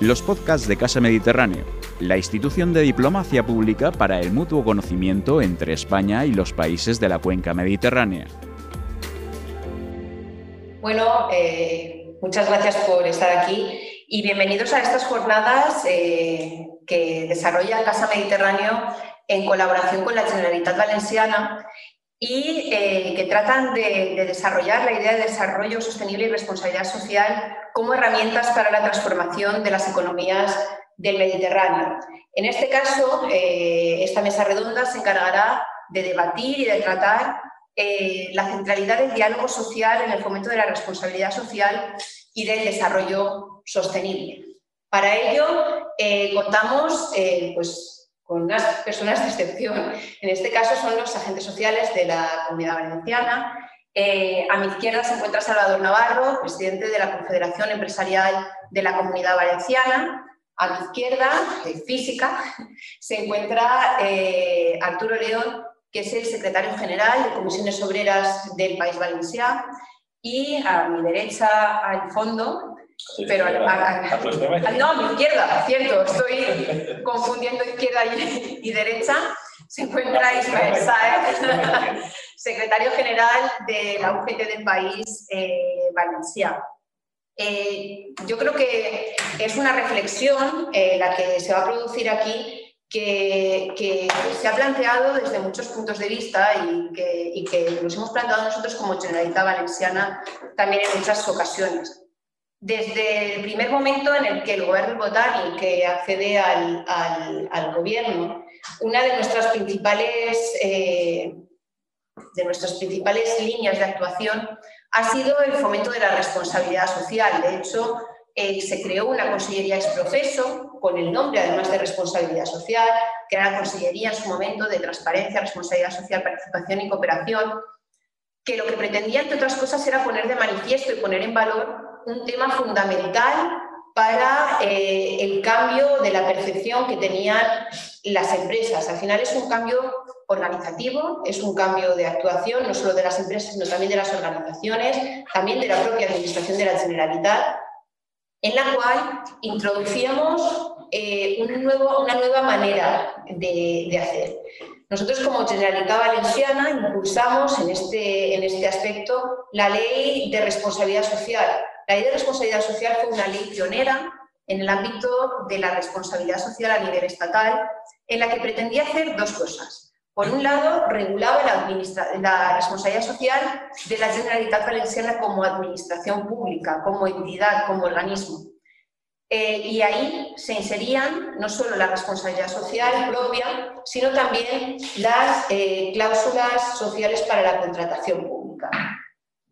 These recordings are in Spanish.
los podcasts de Casa Mediterráneo, la institución de diplomacia pública para el mutuo conocimiento entre España y los países de la cuenca mediterránea. Bueno, eh, muchas gracias por estar aquí y bienvenidos a estas jornadas eh, que desarrolla Casa Mediterráneo en colaboración con la Generalitat Valenciana y eh, que tratan de, desarrollar la idea de desarrollo sostenible y responsabilidad social como herramientas para la transformación de las economías del Mediterráneo. En este caso, eh, esta mesa redonda se encargará de debatir y de tratar eh, la centralidad del diálogo social en el fomento de la responsabilidad social y del desarrollo sostenible. Para ello, contamos pues, con unas personas de excepción. En este caso son los agentes sociales de la Comunidad Valenciana. Eh, a mi izquierda se encuentra Salvador Navarro, presidente de la Confederación Empresarial de la Comunidad Valenciana. A mi izquierda, eh, física, se encuentra eh, Arturo León, que es el secretario general de Comisiones Obreras del País Valenciano. Y a mi derecha, al fondo, pero no, a mi izquierda, cierto, estoy confundiendo izquierda y, derecha. Se encuentra Ismael Saez, secretario general de la UGT del país eh, valenciano. Eh, yo creo que es una reflexión eh, la que se va a producir aquí que, que, se ha planteado desde muchos puntos de vista y que, y que nos hemos planteado nosotros como Generalitat Valenciana también en muchas ocasiones desde el primer momento en el que el gobierno botánico que accede al, al, gobierno, una de nuestras principales eh, de nuestras principales líneas de actuación ha sido el fomento de la responsabilidad social. De hecho, eh, se creó una consellería exprofeso con el nombre, además de responsabilidad social, que era la consellería en su momento de transparencia, responsabilidad social, participación y cooperación, que lo que pretendía, entre otras cosas, era poner de manifiesto y poner en valor un tema fundamental para eh, el cambio de la percepción que tenían las empresas. Al final es un cambio organizativo, es un cambio de actuación, no solo de las empresas, sino también de las organizaciones, también de la propia Administración de la Generalitat, en la cual introducíamos eh, una nueva manera de, hacer. Nosotros como Generalitat Valenciana impulsamos en este, en este aspecto la ley de responsabilidad social, la ley de responsabilidad social fue una ley pionera en el ámbito de la responsabilidad social a nivel estatal, en la que pretendía hacer dos cosas. Por un lado, regulaba la, responsabilidad social de la Generalitat Valenciana como administración pública, como entidad, como organismo. Eh, y ahí se inserían no solo la responsabilidad social propia, sino también las eh, cláusulas sociales para la contratación pública.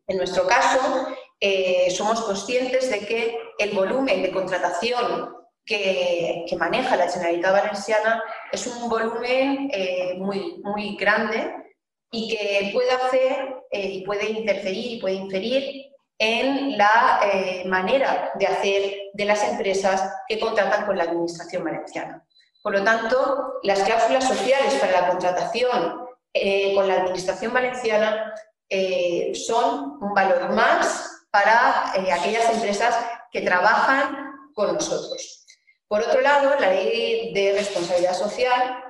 En nuestro caso, eh, somos conscientes de que el volumen de contratación que, maneja la Generalitat Valenciana es un volumen muy, muy grande y que puede hacer y puede interferir y puede inferir en la manera de hacer de las empresas que contratan con la Administración valenciana. Por lo tanto, las cláusulas sociales para la contratación con la Administración valenciana son un valor más para eh, aquellas empresas que trabajan con nosotros. Por otro lado, la ley de responsabilidad social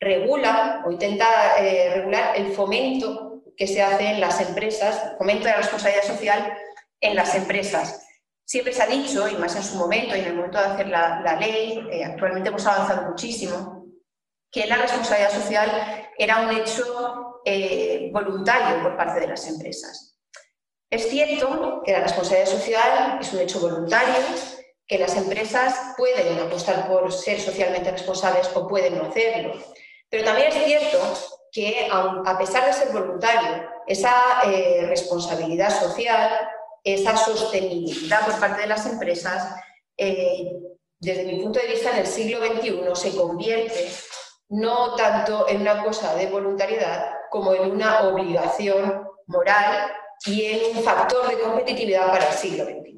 regula o intenta eh, regular el fomento que se hace en las empresas, fomento de la responsabilidad social en las empresas. Siempre se ha dicho, y más en su momento y en el momento de hacer la, ley, eh, actualmente hemos avanzado muchísimo, que la responsabilidad social era un hecho voluntario por parte de las empresas. Es cierto que la responsabilidad social es un hecho voluntario, que las empresas pueden apostar por ser socialmente responsables o pueden no hacerlo. Pero también es cierto que, a pesar de ser voluntario, esa eh, responsabilidad social, esa sostenibilidad por parte de las empresas, eh, desde mi punto de vista, en el siglo XXI se convierte no tanto en una cosa de voluntariedad como en una obligación moral y en un factor de competitividad para el siglo XXI.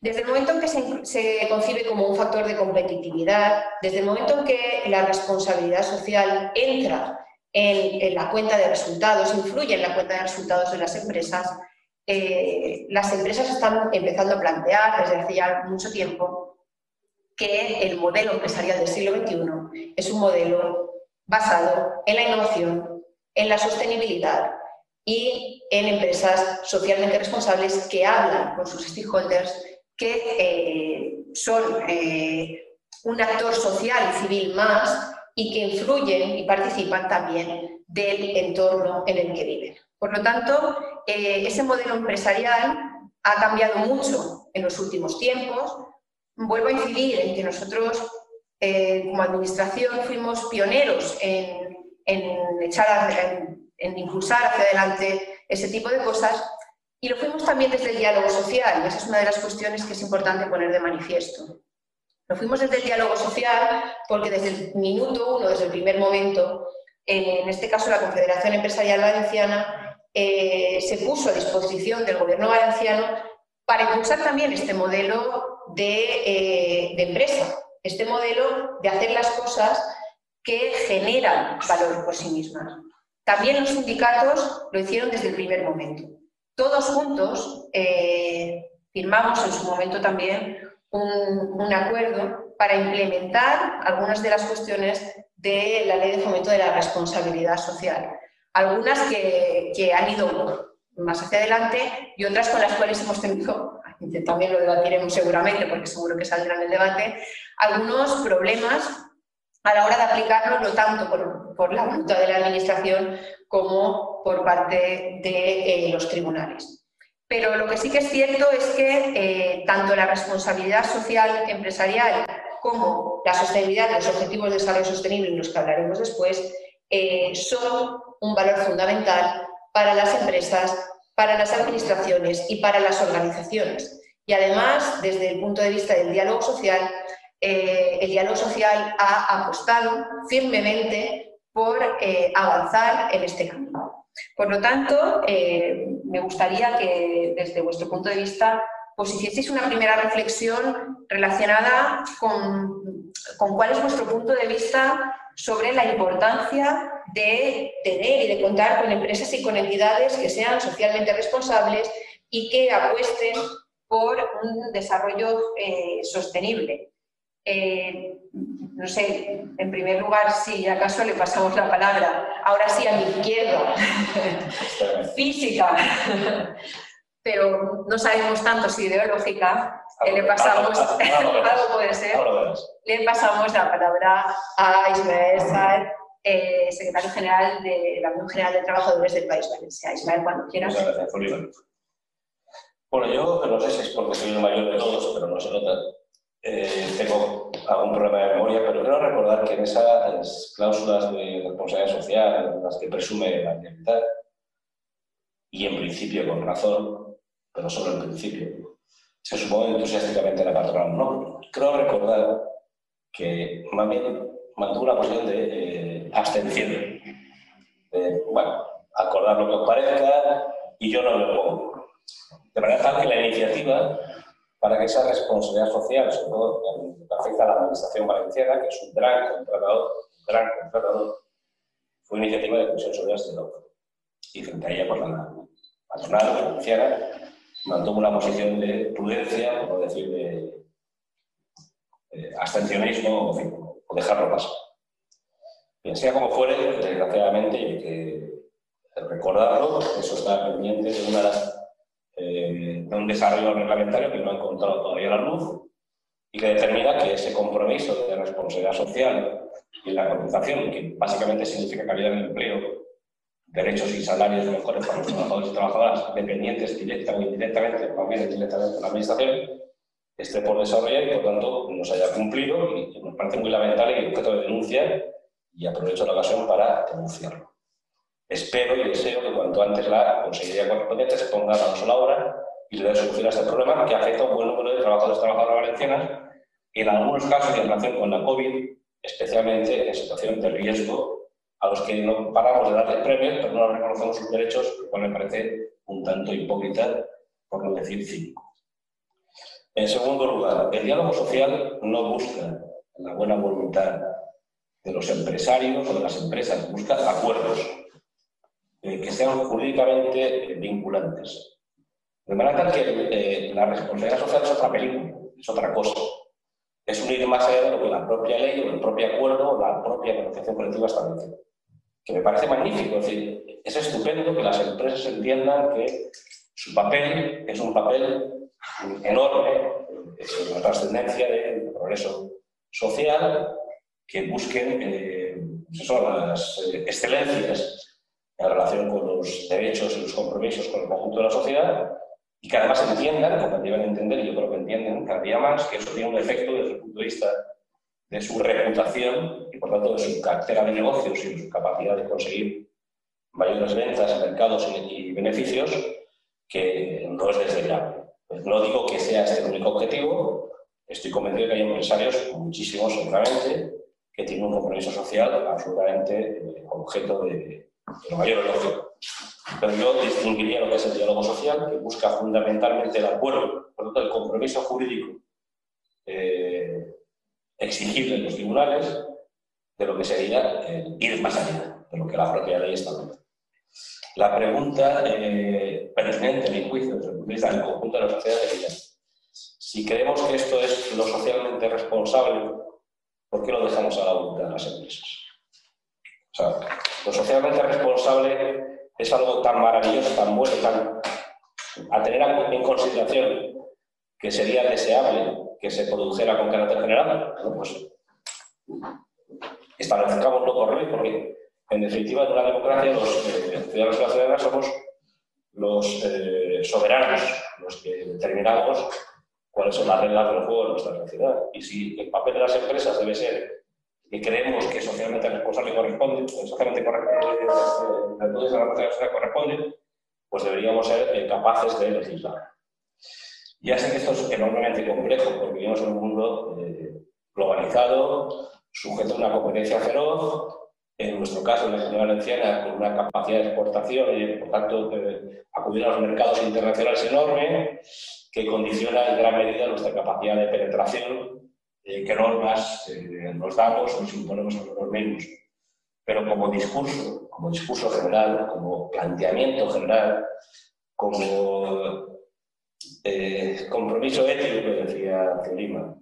Desde el momento en que se, concibe como un factor de competitividad, desde el momento en que la responsabilidad social entra en, la cuenta de resultados, influye en la cuenta de resultados de las empresas, eh, las empresas están empezando a plantear desde hace ya mucho tiempo que el modelo empresarial del siglo XXI es un modelo basado en la innovación, en la sostenibilidad y en empresas socialmente responsables que hablan con sus stakeholders, que eh, son eh, un actor social y civil más y que influyen y participan también del entorno en el que viven. Por lo tanto, eh, ese modelo empresarial ha cambiado mucho en los últimos tiempos. Vuelvo a incidir en que nosotros, como administración, fuimos pioneros en, echar, en, en impulsar hacia adelante ese tipo de cosas y lo fuimos también desde el diálogo social, y esa es una de las cuestiones que es importante poner de manifiesto. Lo fuimos desde el diálogo social porque desde el minuto uno, desde el primer momento, en este caso la Confederación Empresarial Valenciana, eh, se puso a disposición del gobierno valenciano para impulsar también este modelo de, eh, de empresa, este modelo de hacer las cosas que generan valor por sí mismas. También los sindicatos lo hicieron desde el primer momento. Todos juntos eh, firmamos en su momento también un, acuerdo para implementar algunas de las cuestiones de la ley de fomento de la responsabilidad social. Algunas que, que han ido más hacia adelante y otras con las cuales hemos tenido, también lo debatiremos seguramente porque seguro que saldrá en el debate, algunos problemas a la hora de aplicarlo, no tanto por, la voluntad de la Administración como por parte de eh, los tribunales. Pero lo que sí que es cierto es que eh, tanto la responsabilidad social empresarial como la sostenibilidad los objetivos de desarrollo sostenible, en los que hablaremos después, eh, son un valor fundamental para las empresas, para las administraciones y para las organizaciones. Y además, desde el punto de vista del diálogo social, eh, el diálogo social ha apostado firmemente por eh, avanzar en este camino. Por lo tanto, me gustaría que desde vuestro punto de vista pues hicieseis una primera reflexión relacionada con cuál es vuestro punto de vista sobre la importancia de tener y de contar con empresas y con entidades que sean socialmente responsables y que apuesten por un desarrollo sostenible. Eh, no sé, en primer lugar, si acaso le pasamos la palabra, ahora sí a mi izquierda, física, pero no sabemos tanto si ideológica, le pasamos, algo puede ser, le pasamos la palabra a Ismael Saez, eh, secretario general de la Unión General de Trabajadores del País Valencia. Ismael, cuando quieras. Bueno, yo no sé si es porque soy el mayor de todos, pero no se nota eh, tengo algún problema de memoria, pero quiero recordar que en esas cláusulas de responsabilidad social, en las que presume la libertad, y en principio con razón, pero solo en principio, se supone entusiásticamente la patronal. No, creo recordar que bien mantuvo una posición de eh, abstención. Bueno, acordar lo que os parezca y yo no lo pongo. De manera tal que la iniciativa para que esa responsabilidad social, sobre todo que afecta a la administración valenciana, que es un gran contratador, gran contratador, fue iniciativa de Comisión Social de la Y frente a ella, pues la patronal valenciana mantuvo una posición de prudencia, por no decir de, abstencionismo, o, dejarlo pasar. Sea como fuere, desgraciadamente, hay que recordarlo, eso está pendiente eh, de un desarrollo reglamentario que no ha encontrado todavía la luz y que determina que ese compromiso de responsabilidad social y la compensación, que básicamente significa calidad del empleo, derechos y salarios mejores para los trabajadores y trabajadoras dependientes directa o indirectamente, más bien directamente de la Administración, esté por desarrollar y por tanto no se haya cumplido y nos parece muy lamentable y objeto de denuncia y aprovecho la ocasión para denunciarlo. Espero y deseo que cuanto antes la Consejería correspondiente se ponga a la obra y le dé solución a este problema que afecta a un buen número de trabajadores y trabajadoras valencianas en algunos casos, en relación con la COVID, especialmente en situaciones de riesgo, a los que no paramos de darles premios, pero no reconocemos sus derechos, lo cual me parece un tanto hipócrita, por no decir cínico. En segundo lugar, el diálogo social no busca la buena voluntad de los empresarios o de las empresas, busca acuerdos eh, que sean jurídicamente vinculantes. De manera tal que eh, la responsabilidad social es otra película, es otra cosa. Es un ir más allá de lo que la propia ley o el propio acuerdo o la propia negociación colectiva establece. Que me parece magnífico, es decir, es estupendo que las empresas entiendan que su papel es un papel enorme en la trascendencia del progreso social, que busquen eh, son las eh, excelencias en relación con los derechos y los compromisos con el conjunto de la sociedad y que además entiendan, como deben entender, yo creo que entienden cada día más, que eso tiene un efecto desde el punto de vista de su reputación y por tanto de su cartera de negocios y de su capacidad de conseguir mayores ventas, mercados y, beneficios, que no es desdeñable. No digo que sea este el único objetivo, estoy convencido de que hay empresarios, muchísimos seguramente, que tienen un compromiso social absolutamente eh, objeto de Pero yo distinguiría lo que es el diálogo social, que busca fundamentalmente el acuerdo, por lo tanto, el compromiso jurídico eh, exigible en los tribunales, de lo que sería ir más allá de lo que la propia ley establece. La pregunta eh, pertinente, en mi juicio, desde el punto de vista del conjunto de la sociedad, sería: si creemos que esto es lo socialmente responsable, ¿por qué lo dejamos a la voluntad de las empresas? O sea, lo socialmente responsable es algo tan maravilloso, tan bueno, tan, a tener en consideración que sería deseable que se produjera con carácter general, pues establezcamos lo ley, porque en definitiva en una democracia los eh, ciudadanos y las ciudadanas somos los eh, soberanos, los que determinamos cuáles son las reglas del juego de nuestra sociedad. Y si el papel de las empresas debe ser que creemos que socialmente responsable corresponde, socialmente corresponde, corresponde, pues deberíamos ser eh, capaces de legislar. Ya sé que esto es enormemente complejo, porque vivimos en un mundo eh, globalizado, sujeto a una competencia feroz, en nuestro caso, en la comunidad valenciana, con una capacidad de exportación y, por tanto, acudir a los mercados internacionales enorme, que condiciona en gran medida nuestra capacidad de penetración eh, qué normas eh, nos damos o nos imponemos a nosotros mismos. Pero como discurso, como discurso general, como planteamiento general, como eh, compromiso ético que decía Lima,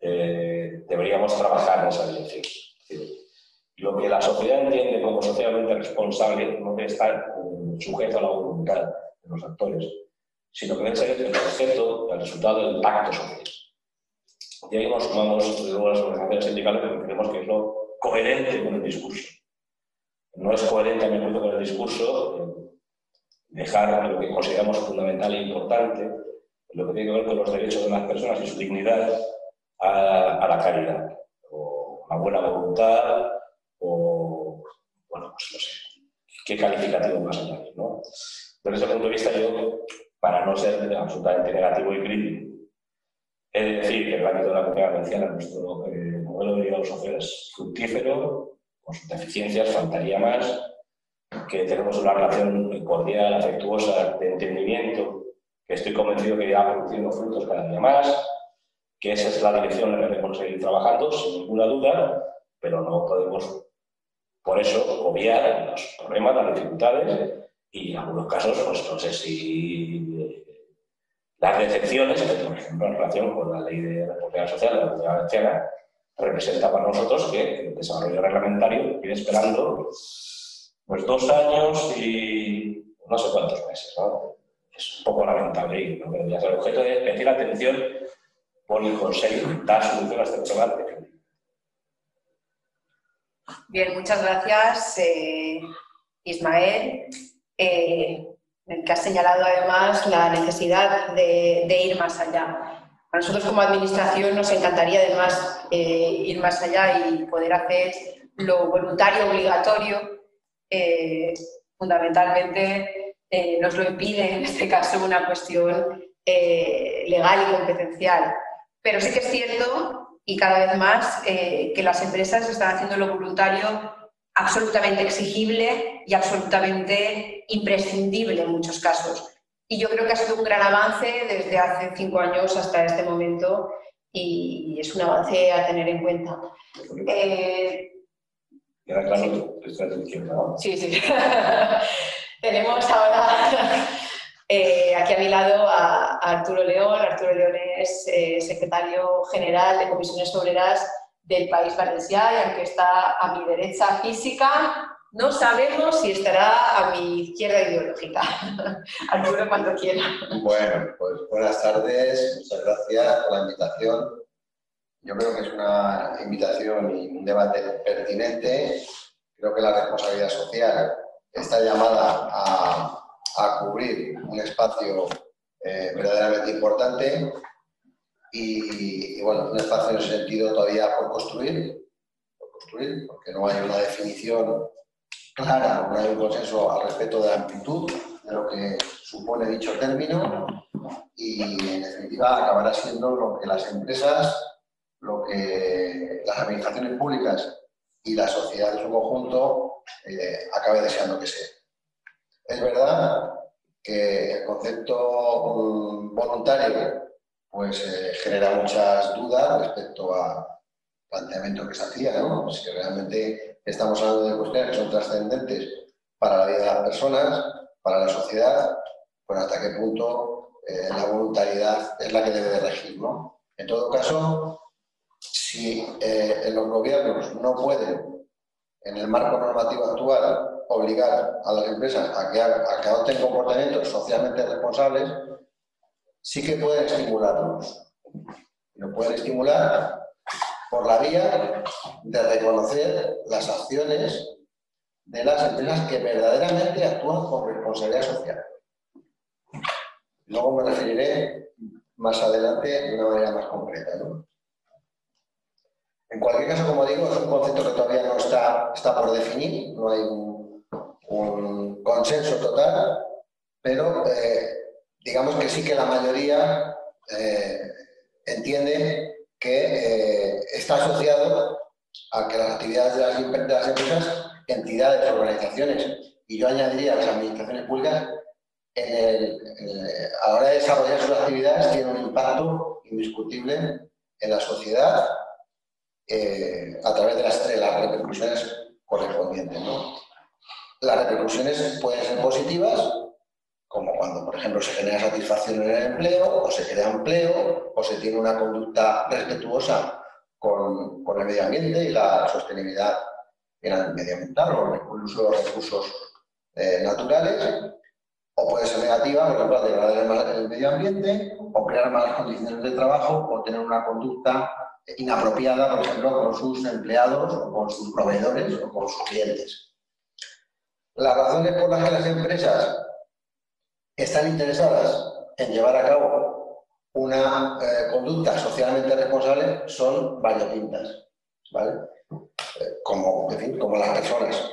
deberíamos trabajar en esa dirección. Lo que la sociedad entiende como socialmente responsable no debe estar sujeto a la voluntad de los actores, sino que debe ser el objeto, el resultado del pacto social. Y ahí nos sumamos luego las organizaciones sindicales porque creemos que es lo coherente con el discurso. No es coherente, a mi juicio, con el discurso eh, dejar lo que consideramos fundamental e importante, lo que tiene que ver con los derechos de las personas y su dignidad, a, la caridad, o a buena voluntad, o, bueno, pues no sé, qué calificativo más allá. ¿no? Desde ese punto de vista, yo, para no ser absolutamente negativo y crítico, es decir que el ámbito de la comunidad valenciana, nuestro eh, modelo de diálogo social es fructífero, con sus deficiencias, faltaría más, que tenemos una relación cordial, afectuosa, de entendimiento, que estoy convencido que irá produciendo frutos cada día más, que esa es la dirección en la que debemos seguir trabajando, sin ninguna duda, pero no podemos, por eso, obviar los problemas, las dificultades y en algunos casos, pues no sé si las decepciones por ejemplo, en relación con la ley de responsabilidad social de la Comunidad Valenciana, representa para nosotros que el desarrollo reglamentario viene esperando pues dos años y no sé cuántos meses. Es un poco lamentable y no debería ser objeto de especial atención por el Consejo dar solución a este problema. Bien, muchas gracias, eh, Ismael. Eh, que ha señalado además la necesidad de, ir más allá. A nosotros como administración nos encantaría además eh, ir más allá y poder hacer lo voluntario obligatorio. Eh, fundamentalmente eh, nos lo impide en este caso una cuestión legal y competencial. Pero sí que es cierto, y cada vez más, que las empresas están haciendo lo voluntario absolutamente exigible y absolutamente imprescindible en muchos casos. Y yo creo que ha sido un gran avance desde hace cinco años hasta este momento y es un avance a tener en cuenta. Eh, claro, sí, sí. Tenemos ahora Eh, aquí a mi lado a, Arturo León. Arturo León es eh, secretario general de Comisiones Obreras del País Valenciano y aunque está a mi derecha física, no sabemos si estará a mi izquierda ideológica. Arturo, cuando quiera. Bueno, pues buenas tardes, muchas gracias por la invitación. Yo creo que es una invitación y un debate pertinente. Creo que la responsabilidad social está llamada a, cubrir un espacio eh, verdaderamente importante y, y, bueno, un espacio en sentido todavía por construir, por construir, porque no hay una definición clara, no hay un consenso al respecto de la amplitud de lo que supone dicho término y en definitiva acabará siendo lo que las empresas, lo que las administraciones públicas y la sociedad en su conjunto eh, acabe deseando que sea. Es verdad que el concepto mm, voluntario pues eh, genera muchas dudas respecto al planteamiento que se hacía, ¿no? Si realmente Estamos hablando de cuestiones que son trascendentes para la vida de las personas, para la sociedad, pues hasta qué punto eh, la voluntariedad es la que debe de regir. ¿no? En todo caso, si eh, los gobiernos no pueden, en el marco normativo actual, obligar a las empresas a a que adopten comportamientos socialmente responsables, sí que pueden estimularlos. Lo pueden estimular por la vía de reconocer las acciones de las empresas que verdaderamente actúan con responsabilidad social. Luego me referiré más adelante de una manera más concreta. En cualquier caso, como digo, es un concepto que todavía no está, está por definir, no hay un, consenso total, pero eh, digamos que sí que la mayoría eh, entiende que eh, está asociado a que las actividades de las, empresas, entidades, organizaciones, y yo añadiría las administraciones públicas, a la hora de desarrollar sus actividades tienen un impacto indiscutible en la sociedad eh, a través de las, las repercusiones correspondientes. Las repercusiones pueden ser positivas como cuando, por ejemplo, se genera satisfacción en el empleo, o se crea empleo, o se tiene una conducta respetuosa con, el medio ambiente y la sostenibilidad medioambiental o el uso de los recursos eh, naturales, o puede ser negativa, por ejemplo, degradar el, medio ambiente, o crear malas condiciones de trabajo, o tener una conducta inapropiada, por ejemplo, con sus empleados, o con sus proveedores, o con sus clientes. Las razones por las que las empresas están interesadas en llevar a cabo una eh, conducta socialmente responsable son variopintas, ¿vale? Eh, como, como las personas.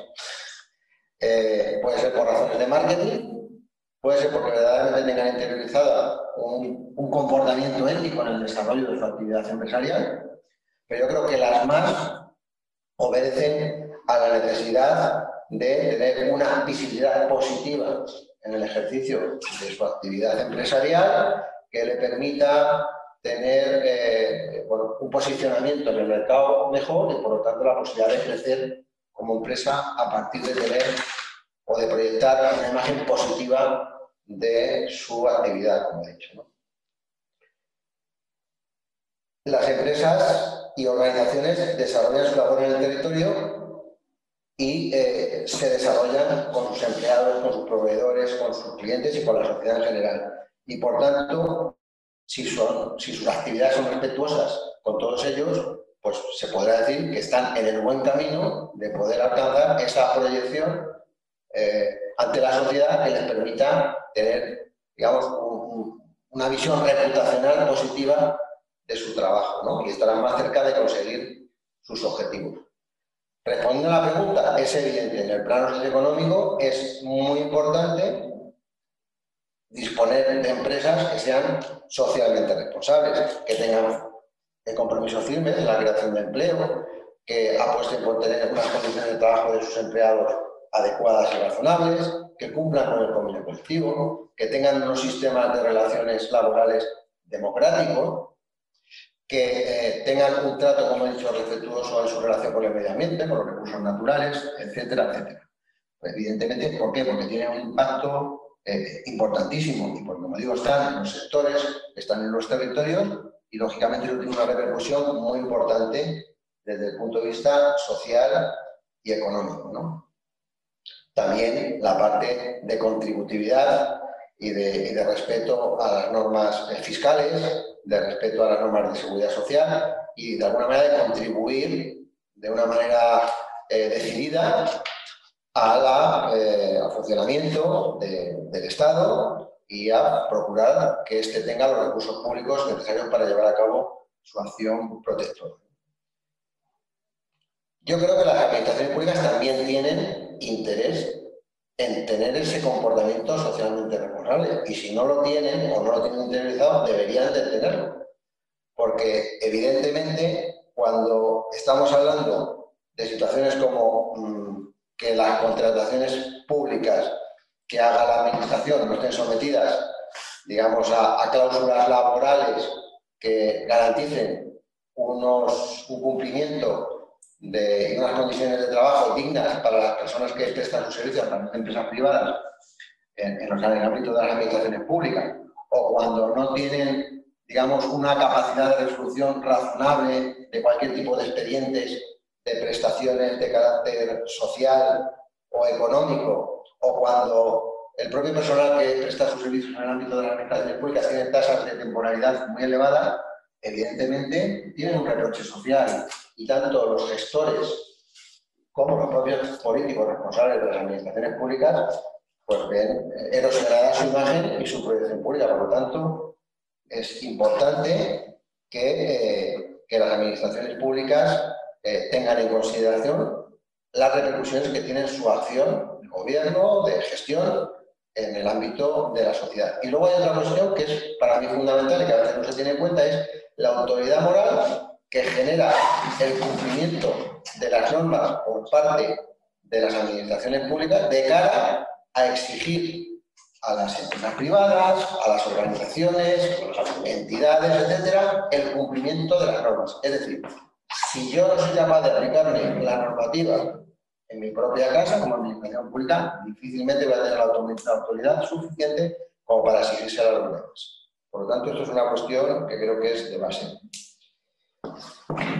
Eh, puede ser por razones de marketing, puede ser porque verdaderamente tengan interiorizada un, un, comportamiento ético en el desarrollo de su actividad empresarial, pero yo creo que las más obedecen a la necesidad de tener una visibilidad positiva en el ejercicio de su actividad empresarial que le permita tener eh, un posicionamiento en el mercado mejor y por lo tanto la posibilidad de crecer como empresa a partir de tener o de proyectar una imagen positiva de su actividad, como he dicho. Las empresas y organizaciones desarrollan su labor en el territorio y eh, se desarrollan con sus empleados, con sus proveedores, con sus clientes y con la sociedad en general. Y por tanto, si, sus actividades son respetuosas con todos ellos, pues se podrá decir que están en el buen camino de poder alcanzar esa proyección eh, ante la sociedad que les permita tener, digamos, una visión reputacional positiva de su trabajo, ¿no? Y estarán más cerca de conseguir sus objetivos. Respondiendo a la pregunta, es evidente, en el plano socioeconómico es muy importante disponer de empresas que sean socialmente responsables, que tengan el compromiso firme de la creación de empleo, que apuesten por tener unas condiciones de trabajo de sus empleados adecuadas y razonables, que cumplan con el convenio colectivo, que tengan unos sistemas de relaciones laborales democráticos, que eh, tengan un trato, como he dicho, respetuoso en su relación con el medio ambiente, con los recursos naturales, etcétera, etcétera. Pues, evidentemente, ¿por qué? Porque tiene un impacto eh, importantísimo, y como digo, están en los sectores, están en los territorios, y lógicamente tiene una repercusión muy importante desde el punto de vista social y económico. ¿no? También la parte de contributividad y de, respeto a las normas fiscales, de respeto a las normas de seguridad social y de alguna manera de contribuir de una manera eh, decidida eh, al funcionamiento del Estado y a procurar que éste tenga los recursos públicos necesarios para llevar a cabo su acción protectora. Yo creo que las administraciones públicas también tienen interés en tener ese comportamiento socialmente responsable y si no lo tienen o no lo tienen interiorizado, deberían de tenerlo. Porque evidentemente cuando estamos hablando de situaciones como mm, que las contrataciones públicas que haga la administración no estén sometidas, digamos, a, cláusulas laborales que garanticen unos, un cumplimiento de unas condiciones de trabajo dignas para las personas que prestan sus servicios a las empresas privadas en, en, el ámbito de las administraciones públicas, o cuando no tienen, digamos, una capacidad de resolución razonable de cualquier tipo de expedientes de prestaciones de carácter social o económico, o cuando el propio personal que presta sus servicios en el ámbito de las administraciones públicas tiene tasas de temporalidad muy elevadas, evidentemente tienen un reproche social y tanto los gestores como los propios políticos responsables de las administraciones públicas pues ven erosionada su imagen y su proyección pública. Por lo tanto, es importante que, eh, que las administraciones públicas eh, tengan en consideración las repercusiones que tiene su acción de gobierno, de gestión, en el ámbito de la sociedad. Y luego hay otra cuestión que es para mí fundamental y que a veces no se tiene en cuenta, es la autoridad moral que genera el cumplimiento de las normas por parte de las administraciones públicas de cara a exigir a las empresas privadas, a las organizaciones, a las entidades, etcétera, el cumplimiento de las normas. Es decir, si yo no soy capaz de aplicarme la normativa en mi propia casa, como administración pública, difícilmente voy a tener la autoridad suficiente como para exigirse a los demás. Por lo tanto, esto es una cuestión que creo que es de base.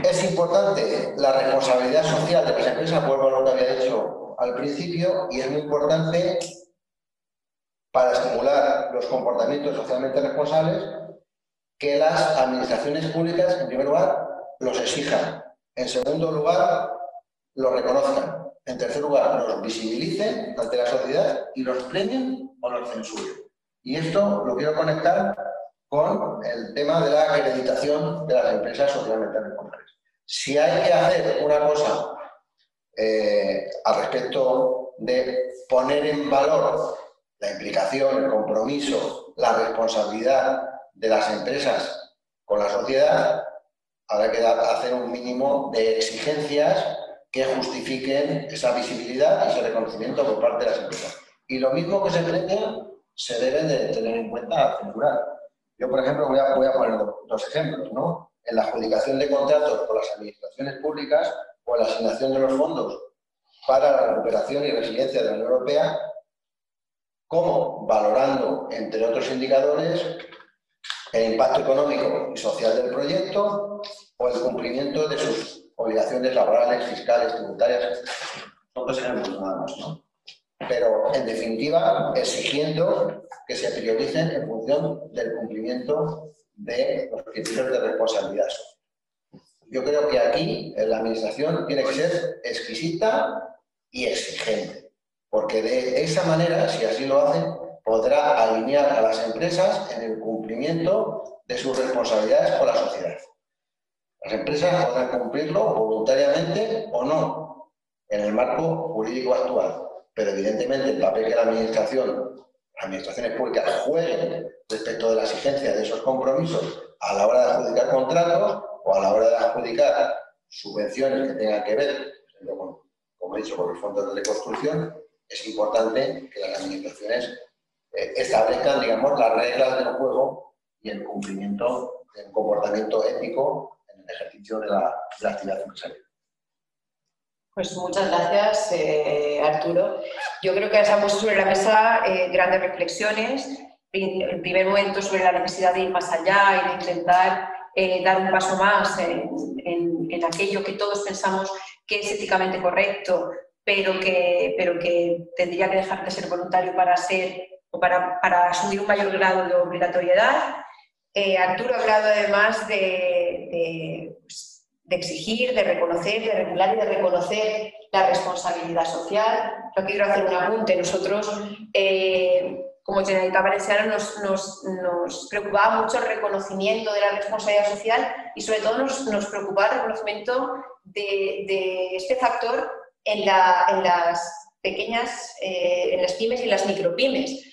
Es importante la responsabilidad social de las empresas, vuelvo a lo que había dicho al principio, y es muy importante para estimular los comportamientos socialmente responsables que las administraciones públicas, en primer lugar, los exijan. En segundo lugar, los reconozcan. En tercer lugar, los visibilicen ante la sociedad y los premien o los censuren. Y esto lo quiero conectar con el tema de la acreditación de las empresas socialmente responsables. Si hay que hacer una cosa eh, al respecto de poner en valor la implicación, el compromiso, la responsabilidad de las empresas con la sociedad, habrá que hacer un mínimo de exigencias que justifiquen esa visibilidad y ese reconocimiento por parte de las empresas. Y lo mismo que se premia se debe de tener en cuenta a censurar. Yo, por ejemplo, voy a, poner dos ejemplos. ¿no? En la adjudicación de contratos por las administraciones públicas o en la asignación de los fondos para la recuperación y resiliencia de la Unión Europea, como valorando, entre otros indicadores, el impacto económico y social del proyecto o el cumplimiento de sus obligaciones laborales, fiscales, tributarias, son dos ejemplos nada más, ¿no? Pero, en definitiva, exigiendo que se prioricen en función del cumplimiento de los criterios de responsabilidad Yo creo que aquí la Administración tiene que ser exquisita y exigente, porque de esa manera, si así lo hace, podrá alinear a las empresas en el cumplimiento de sus responsabilidades con la sociedad. Las empresas podrán cumplirlo voluntariamente o no en el marco jurídico actual, pero evidentemente el papel que la Administración, las administraciones públicas jueguen respecto de la exigencia de esos compromisos a la hora de adjudicar contratos o a la hora de adjudicar subvenciones que tengan que ver, como he dicho, con los fondos de reconstrucción, es importante que las administraciones eh, establezcan, digamos, las reglas del juego y el cumplimiento del comportamiento ético ejercicio de la, actividad empresarial. Pues muchas gracias, eh, Arturo. Yo creo que han puesto sobre la mesa eh, grandes reflexiones. En primer momento sobre la necesidad de ir más allá y de intentar eh, dar un paso más en, aquello que todos pensamos que es éticamente correcto, pero que, pero que tendría que dejar de ser voluntario para ser o para, para asumir un mayor grado de obligatoriedad. Arturo ha hablado además de, pues, de exigir, de reconocer, de regular y de reconocer la responsabilidad social. Yo quiero hacer un apunte. Nosotros, eh, como Generalitat Valenciana, nos, nos, preocupaba mucho el reconocimiento de la responsabilidad social y sobre todo nos, nos preocupaba el reconocimiento de, este factor en, las pequeñas, eh, en las pymes y las micropymes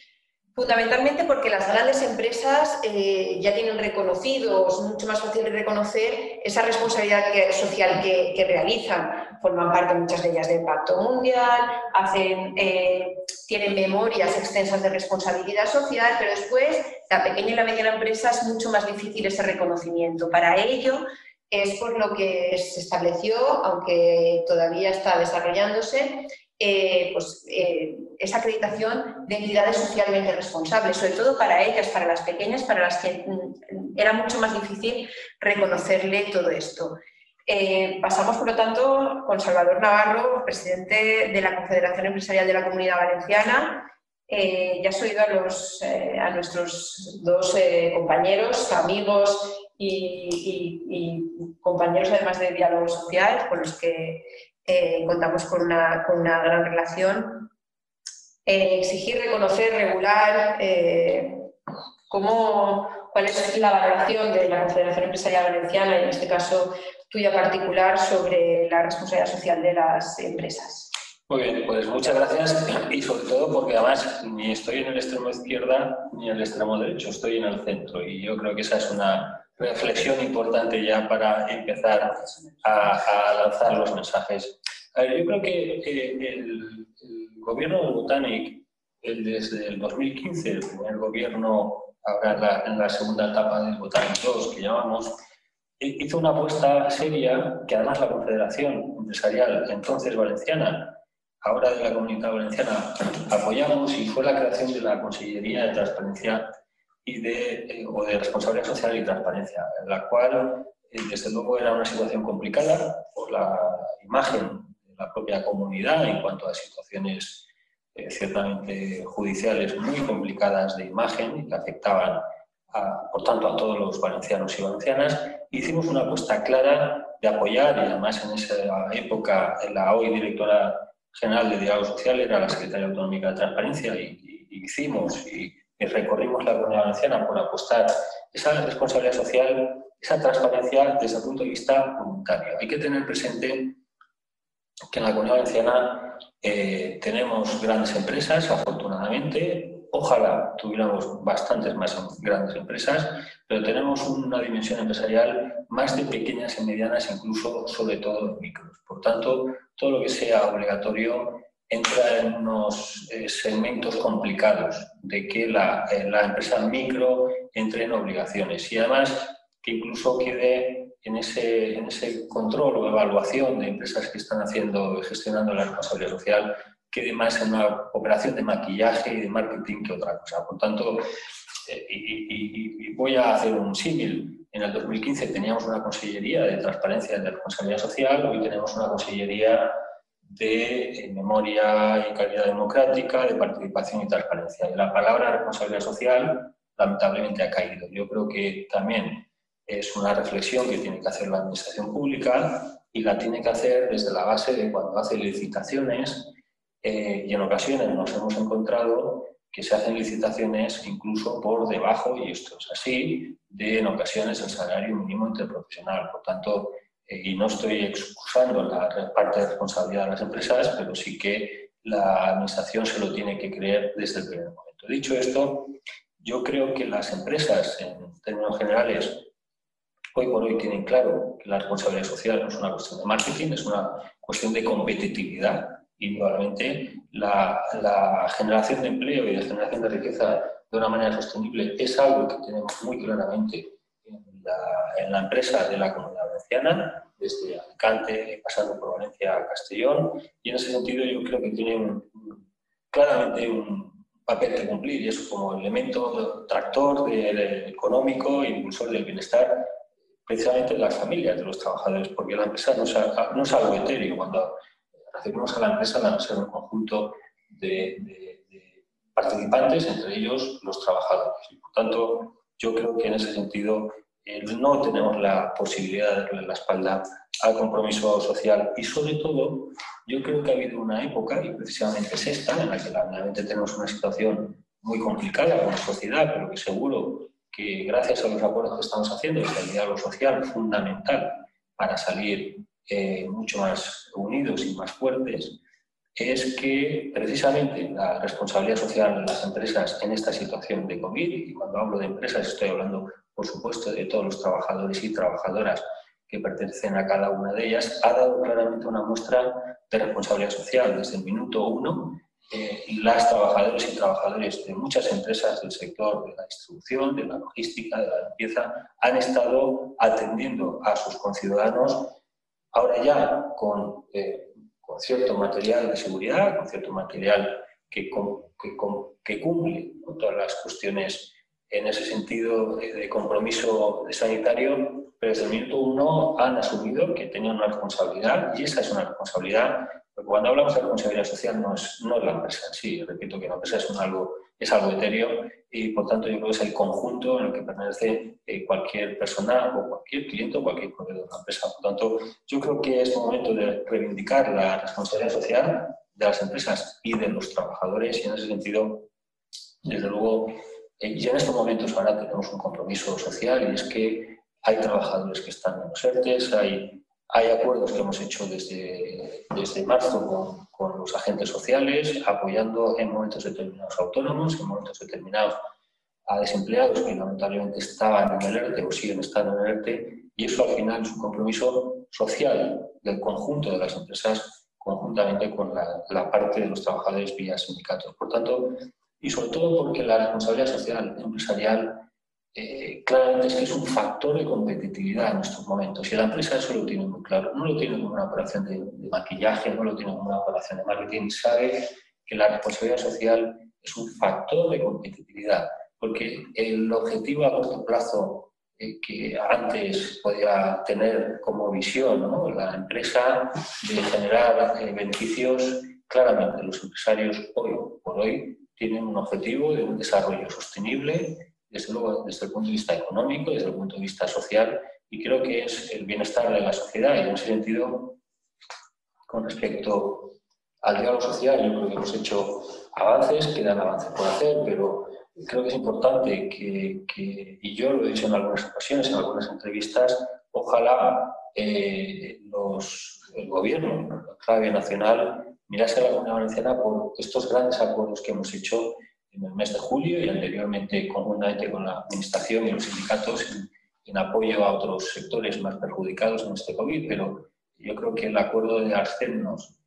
Fundamentalmente porque las grandes empresas eh, ya tienen reconocido, es mucho más fácil reconocer esa responsabilidad social que, realizan. Forman parte muchas de ellas del Pacto Mundial, eh, tienen memorias extensas de responsabilidad social, pero después la pequeña y la mediana empresa es mucho más difícil ese reconocimiento. Para ello es por lo que se estableció, aunque todavía está desarrollándose, eh, pues, eh, esa acreditación de entidades socialmente responsables, sobre todo para ellas, para las pequeñas, para las que mm, era mucho más difícil reconocerle todo esto. Eh, pasamos, por lo tanto, con Salvador Navarro, presidente de la Confederación Empresarial de la Comunidad Valenciana. ya has oído a, los, nuestros dos compañeros, amigos y, y, compañeros además de diálogo social con los que eh, contamos con una, gran relación. Eh, exigir, reconocer, regular, eh, cómo, cuál es la valoración de la Confederación Empresarial Valenciana y en este caso tuya particular sobre la responsabilidad social de las empresas. Muy bien, pues muchas gracias y sobre todo porque además ni estoy en el extremo izquierda ni en el extremo derecho, estoy en el centro y yo creo que esa es una reflexión importante ya para empezar a, lanzar los mensajes. yo creo que eh, el, gobierno de Botanic, desde el 2015, el primer gobierno, ahora en la, segunda etapa del Botanic 2 que llamamos, hizo una apuesta seria que además la Confederación Empresarial, entonces valenciana, ahora de la Comunidad Valenciana, apoyamos y fue la creación de la Consellería de Transparencia y de, eh, o de responsabilidad social y transparencia, en la cual, eh, desde luego, era una situación complicada por la imagen de la propia comunidad en cuanto a situaciones eh, ciertamente judiciales muy complicadas de imagen y que afectaban, por tanto, a todos los valencianos y valencianas. Hicimos una apuesta clara de apoyar, y además en esa época la hoy directora general de Diálogo Social era la secretaria autonómica de Transparencia y, y hicimos y y recorrimos la Comunidad Valenciana por apostar esa responsabilidad social, esa transparencia desde el punto de vista voluntario. Hay que tener presente que en la Comunidad Valenciana eh, tenemos grandes empresas, afortunadamente, ojalá tuviéramos bastantes más grandes empresas, pero tenemos una dimensión empresarial más de pequeñas y medianas, incluso sobre todo micros. Por tanto, todo lo que sea obligatorio entra en unos eh, segmentos complicados de que la, eh, la, empresa micro entre en obligaciones y además que incluso quede en ese, en ese control o evaluación de empresas que están haciendo gestionando la responsabilidad social quede más en una operación de maquillaje y de marketing que otra cosa. Por tanto, eh, y, y, voy a hacer un símil. En el 2015 teníamos una consellería de transparencia y de responsabilidad social, hoy tenemos una consellería de eh, memoria y calidad democrática, de participación y transparencia. Y la palabra responsabilidad social lamentablemente ha caído. Yo creo que también es una reflexión que tiene que hacer la Administración Pública y la tiene que hacer desde la base de cuando hace licitaciones eh, y en ocasiones nos hemos encontrado que se hacen licitaciones incluso por debajo, y esto es así, de en ocasiones el salario mínimo interprofesional. Por tanto, y no estoy excusando la parte de responsabilidad de las empresas, pero sí que la administración se lo tiene que creer desde el primer momento. Dicho esto, yo creo que las empresas, en términos generales, hoy por hoy tienen claro que la responsabilidad social no es una cuestión de marketing, es una cuestión de competitividad. Indudablemente, la, la generación de empleo y la generación de riqueza de una manera sostenible es algo que tenemos muy claramente en la, en la empresa de la comunidad Valenciana, desde Alicante, pasando por Valencia a Castellón, y en ese sentido yo creo que tiene claramente un papel que cumplir, y eso como elemento tractor económico e impulsor del bienestar precisamente de las familias de los trabajadores, porque la empresa no es, no es algo etéreo. Cuando recibimos a la empresa, la empresa es un conjunto de, participantes, entre ellos los trabajadores. Y por tanto, yo creo que en ese sentido no tenemos la posibilidad de darle la espalda al compromiso social. Y sobre todo yo creo que ha habido una época, y precisamente es esta, en la que realmente tenemos una situación muy complicada como sociedad, pero que seguro que gracias a los acuerdos que estamos haciendo, es el diálogo social fundamental para salir eh, mucho más unidos y más fuertes, es que precisamente la responsabilidad social de las empresas en esta situación de COVID, y cuando hablo de empresas estoy hablando, por supuesto, de todos los trabajadores y trabajadoras que pertenecen a cada una de ellas, ha dado claramente una muestra de responsabilidad social desde el minuto uno eh, las trabajadoras y trabajadores de muchas empresas del sector de la distribución, de la logística, de la limpieza, han estado atendiendo a sus conciudadanos, ahora ya con, eh, con cierto material de seguridad, con cierto material que, que, que cumple con todas las cuestiones en ese sentido de compromiso sanitario, pero desde el minuto uno han asumido que tenían una responsabilidad y esa es una responsabilidad porque cuando hablamos de responsabilidad social no es, no es la empresa en sí, repito que la empresa es, un algo, es algo etéreo y por tanto yo creo que es el conjunto en el que pertenece eh, cualquier persona o cualquier cliente o cualquier proveedor de la empresa. Por tanto, yo creo que es momento de reivindicar la responsabilidad social de las empresas y de los trabajadores y en ese sentido, desde luego, eh, y en estos momentos ahora tenemos un compromiso social y es que hay trabajadores que están en los ERTES, hay hay acuerdos que hemos hecho desde, desde marzo con, con, los agentes sociales, apoyando en momentos determinados autónomos, en momentos determinados a desempleados que lamentablemente estaban en el ERTE o siguen estando en el ERTE, y eso al final es un compromiso social del conjunto de las empresas conjuntamente con la, la parte de los trabajadores vía sindicatos. Por tanto, y sobre todo porque la responsabilidad social empresarial eh, claramente es que es un factor de competitividad en estos momentos. Y la empresa eso lo tiene muy claro. No lo tiene como una operación de, maquillaje, no lo tiene como una operación de marketing. Sabe que la responsabilidad social es un factor de competitividad. Porque el objetivo a corto plazo eh, que antes podía tener como visión ¿no? la empresa de generar eh, beneficios, claramente los empresarios hoy por hoy tienen un objetivo de un desarrollo sostenible desde luego desde el punto de vista económico, desde el punto de vista social, y creo que es el bienestar de la sociedad. En ese sentido, con respecto al diálogo social, yo creo que hemos hecho avances, quedan avances por hacer, pero creo que es importante que, y yo lo he dicho en algunas ocasiones, en algunas entrevistas, ojalá eh, los, el gobierno, la clave nacional, mirase a la Comunidad Valenciana por estos grandes acuerdos que hemos hecho en el mes de julio y anteriormente conjuntamente con la Administración y los sindicatos en, apoyo a otros sectores más perjudicados en este COVID, pero yo creo que el acuerdo de abstenernos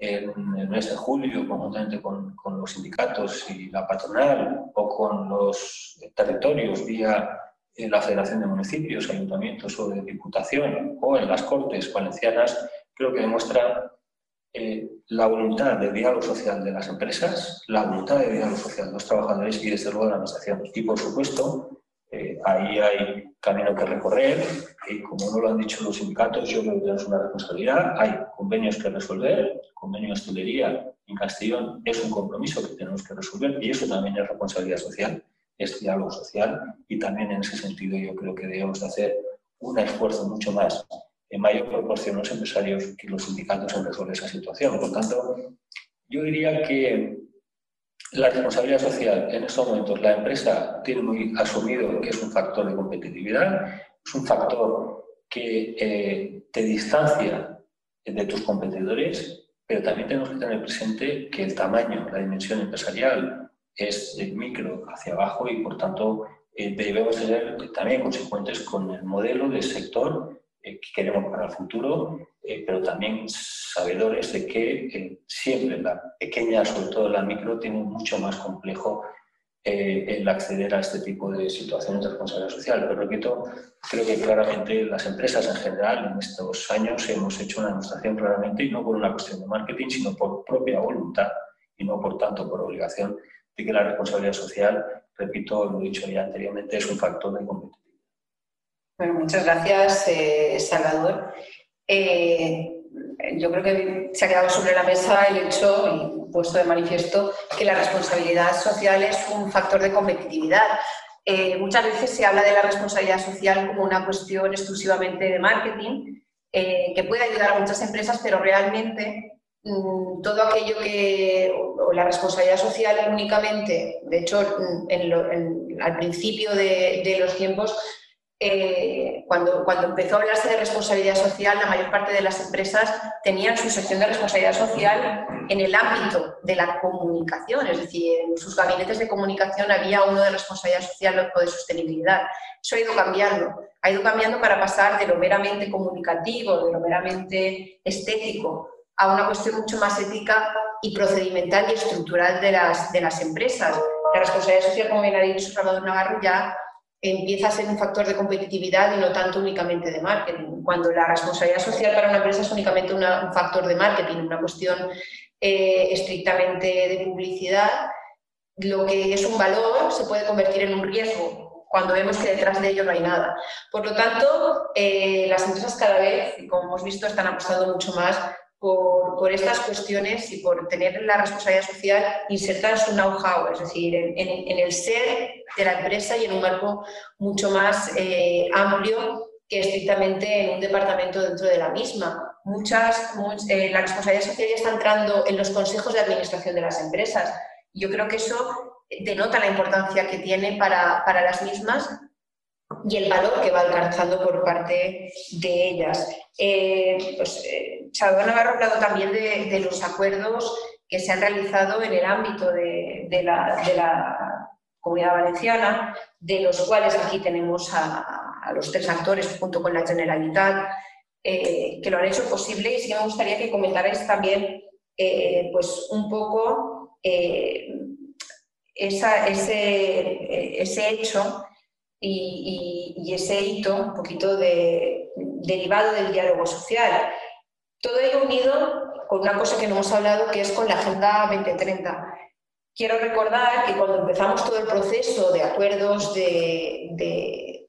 en el mes de julio, conjuntamente con, con, los sindicatos y la patronal o con los territorios vía la Federación de Municipios, Ayuntamientos o de Diputación o en las Cortes Valencianas, creo que demuestra eh, la voluntad de diálogo social de las empresas, la voluntad de diálogo social de los trabajadores y desde luego de la administración. Y por supuesto, eh, ahí hay camino que recorrer y como no lo han dicho los sindicatos, yo creo que tenemos una responsabilidad. Hay convenios que resolver, el convenio de hostelería en Castellón es un compromiso que tenemos que resolver y eso también es responsabilidad social, es diálogo social y también en ese sentido yo creo que debemos hacer un esfuerzo mucho más en mayor proporción los empresarios que los sindicatos en resolver esa situación. Por tanto, yo diría que la responsabilidad social en estos momentos, la empresa tiene muy asumido que es un factor de competitividad, es un factor que eh, te distancia de tus competidores, pero también tenemos que tener presente que el tamaño, la dimensión empresarial es de micro hacia abajo y por tanto eh, debemos ser también consecuentes con el modelo del sector que queremos para el futuro, eh, pero también sabedores de que eh, siempre la pequeña, sobre todo la micro, tiene mucho más complejo eh, el acceder a este tipo de situaciones de responsabilidad social. Pero repito, creo que claramente las empresas en general en estos años hemos hecho una demostración claramente, y no por una cuestión de marketing, sino por propia voluntad y no por tanto por obligación, de que la responsabilidad social, repito, lo he dicho ya anteriormente, es un factor de competitividad. Muchas gracias, eh, Salvador. Eh, yo creo que se ha quedado sobre la mesa el hecho y puesto de manifiesto que la responsabilidad social es un factor de competitividad. Eh, muchas veces se habla de la responsabilidad social como una cuestión exclusivamente de marketing, que puede ayudar a muchas empresas, pero realmente mm, todo aquello que, o, la responsabilidad social únicamente, de hecho, mm, al principio de los tiempos eh, cuando, cuando empezó a hablarse de responsabilidad social, la mayor parte de las empresas tenían su sección de responsabilidad social en el ámbito de la comunicación, es decir, en sus gabinetes de comunicación había uno de responsabilidad social o de sostenibilidad. Eso ha ido cambiando, ha ido cambiando para pasar de lo meramente comunicativo, de lo meramente estético, a una cuestión mucho más ética y procedimental y estructural de las, de las empresas. La responsabilidad social, como bien ha dicho Salvador Navarro, ya empieza a ser un factor de competitividad y no tanto únicamente de marketing. Cuando la responsabilidad social para una empresa es únicamente un factor de marketing, una cuestión eh, estrictamente de publicidad, lo que es un valor se puede convertir en un riesgo cuando vemos que detrás de ello no hay nada. Por lo tanto, eh, las empresas cada vez, como hemos visto, están apostando mucho más por, estas cuestiones y por tener la responsabilidad social insertada en su know-how, es decir, en, el ser de la empresa y en un marco mucho más eh, amplio que estrictamente en un departamento dentro de la misma. Muchas, eh, la responsabilidad social ya está entrando en los consejos de administración de las empresas. Yo creo que eso denota la importancia que tiene para, para las mismas y el valor que va alcanzando por parte de ellas. Eh, pues, eh, Navarro ha hablado también de, los acuerdos que se han realizado en el ámbito de, la, comunidad valenciana, de los cuales aquí tenemos a, los tres actores junto con la Generalitat, eh, que lo han hecho posible y sí me gustaría que comentarais también pues un poco esa, ese, hecho y, ese hito un poquito de, derivado del diálogo social. Todo ello unido con una cosa que no hemos hablado, que es con la Agenda 2030. Quiero recordar que cuando empezamos todo el proceso de acuerdos de,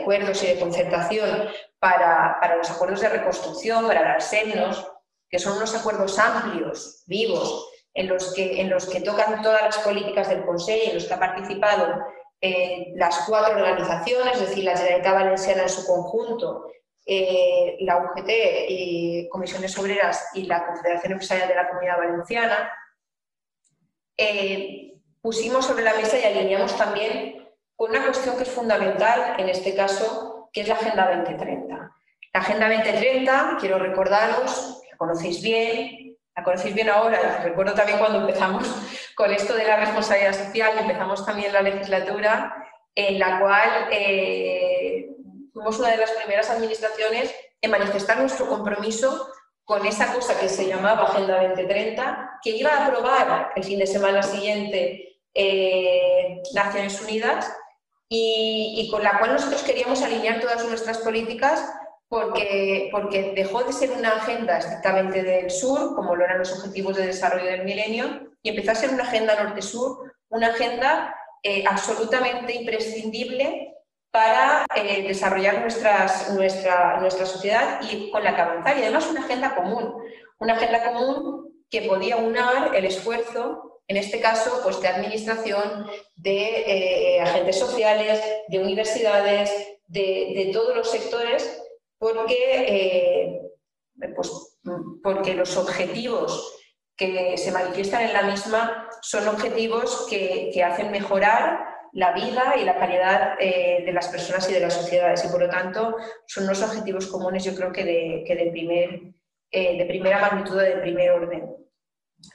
acuerdos y de concertación para, los acuerdos de reconstrucción, para las SEMNOS, que son unos acuerdos amplios, vivos, en los que, tocan todas las políticas del Consejo, en los que ha participado eh, las cuatro organizaciones, es decir, la Generalitat Valenciana en su conjunto, eh, la UGT y Comisiones Obreras y la Confederación Empresarial de la Comunidad Valenciana, eh, pusimos sobre la mesa y alineamos también con una cuestión que es fundamental en este caso, que es la Agenda 2030. La Agenda 2030, quiero recordaros, la conocéis bien, la conocéis bien ahora, recuerdo también cuando empezamos con esto de la responsabilidad social empezamos también la legislatura en la cual eh, fuimos una de las primeras administraciones en manifestar nuestro compromiso con esa cosa que se llamaba Agenda 2030, que iba a aprobar el fin de semana siguiente eh, Naciones Unidas y, y, con la cual nosotros queríamos alinear todas nuestras políticas porque, porque dejó de ser una agenda estrictamente del sur, como lo eran los Objetivos de Desarrollo del Milenio, y empezó a ser una agenda norte-sur, una agenda eh, absolutamente imprescindible para eh, desarrollar nuestra, nuestra sociedad y con la que avanzar. Y además una agenda común, una agenda común que podía unar el esfuerzo, en este caso, pues, de administración, de eh, agentes sociales, de universidades, de, de todos los sectores porque, eh, pues, porque los objetivos que se manifiestan en la misma son objetivos que, hacen mejorar la vida y la calidad eh, de las personas y de las sociedades y por lo tanto son unos objetivos comunes yo creo que de, primer, eh, de primera magnitud, de primer orden.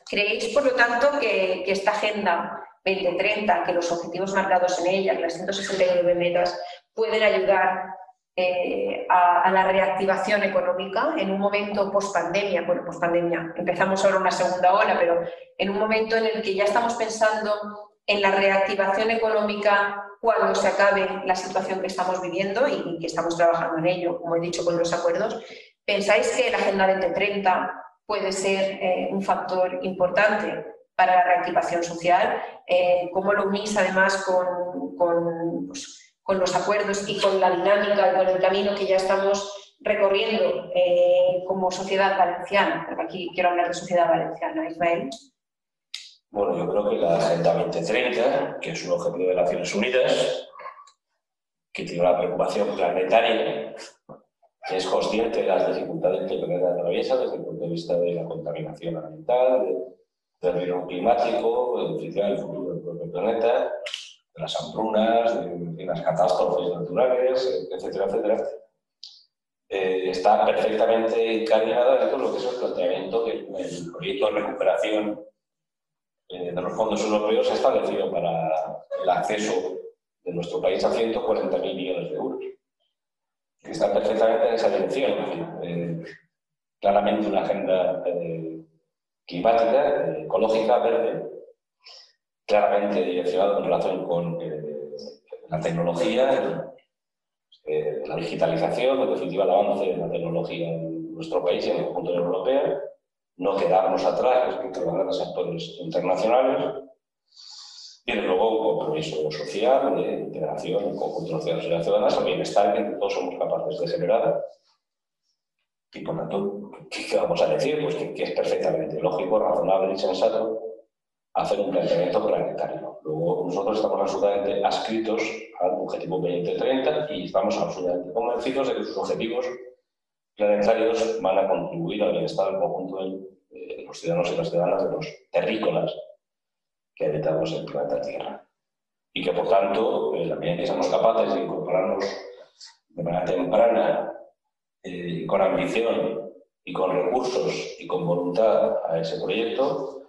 ¿Creéis por lo tanto que, que esta agenda 2030, que los objetivos marcados en ella, las 169 metas, pueden ayudar eh, a, la reactivación económica en un momento post-pandemia, bueno, post-pandemia, empezamos ahora una segunda ola, pero en un momento en el que ya estamos pensando en la reactivación económica cuando se acabe la situación que estamos viviendo y que estamos trabajando en ello, como he dicho, con los acuerdos. ¿Pensáis que la Agenda 2030 puede ser eh, un factor importante para la reactivación social? Eh, ¿Cómo lo unís además con, con, pues, con, los acuerdos y con la dinámica y con el camino que ya estamos recorriendo eh, como sociedad valenciana? aquí quiero hablar de sociedad valenciana, Ismael. Bueno, yo creo que la Agenda 2030, que es un objetivo de Naciones Unidas, que tiene una preocupación planetaria, que es consciente de las dificultades que el planeta atraviesa desde el punto de vista de la contaminación ambiental, del riesgo climático, del futuro del propio planeta, de las hambrunas, de, las catástrofes naturales, etcétera, etcétera, eh, está perfectamente encaminada dentro de lo que es el planteamiento del proyecto de recuperación eh, de los fondos europeos ha establecido para el acceso de nuestro país a 140.000 millones de euros, que está perfectamente en esa dirección. Eh, claramente una agenda eh, climática, ecológica, verde, claramente direccionada en relación con la tecnología, la digitalización, en definitiva el avance de la tecnología en nuestro país y en el conjunto de la Europea no quedarnos atrás respecto a los grandes actores internacionales. Y luego un compromiso social de integración con de las ciudadanas, el bienestar que todos somos capaces de generar. Y por tanto, ¿qué, vamos a decir? Pues que, es perfectamente lógico, razonable y sensato hacer un planteamiento planetario. Luego, nosotros estamos absolutamente adscritos al objetivo 2030 y estamos absolutamente convencidos de que sus objetivos planetarios van a contribuir al bienestar del conjunto de los ciudadanos y las ciudadanas, de los terrícolas que habitamos el planeta Tierra. Y que, por tanto, en la medida que seamos capaces de incorporarnos de manera temprana, eh, con ambición y con recursos y con voluntad a ese proyecto,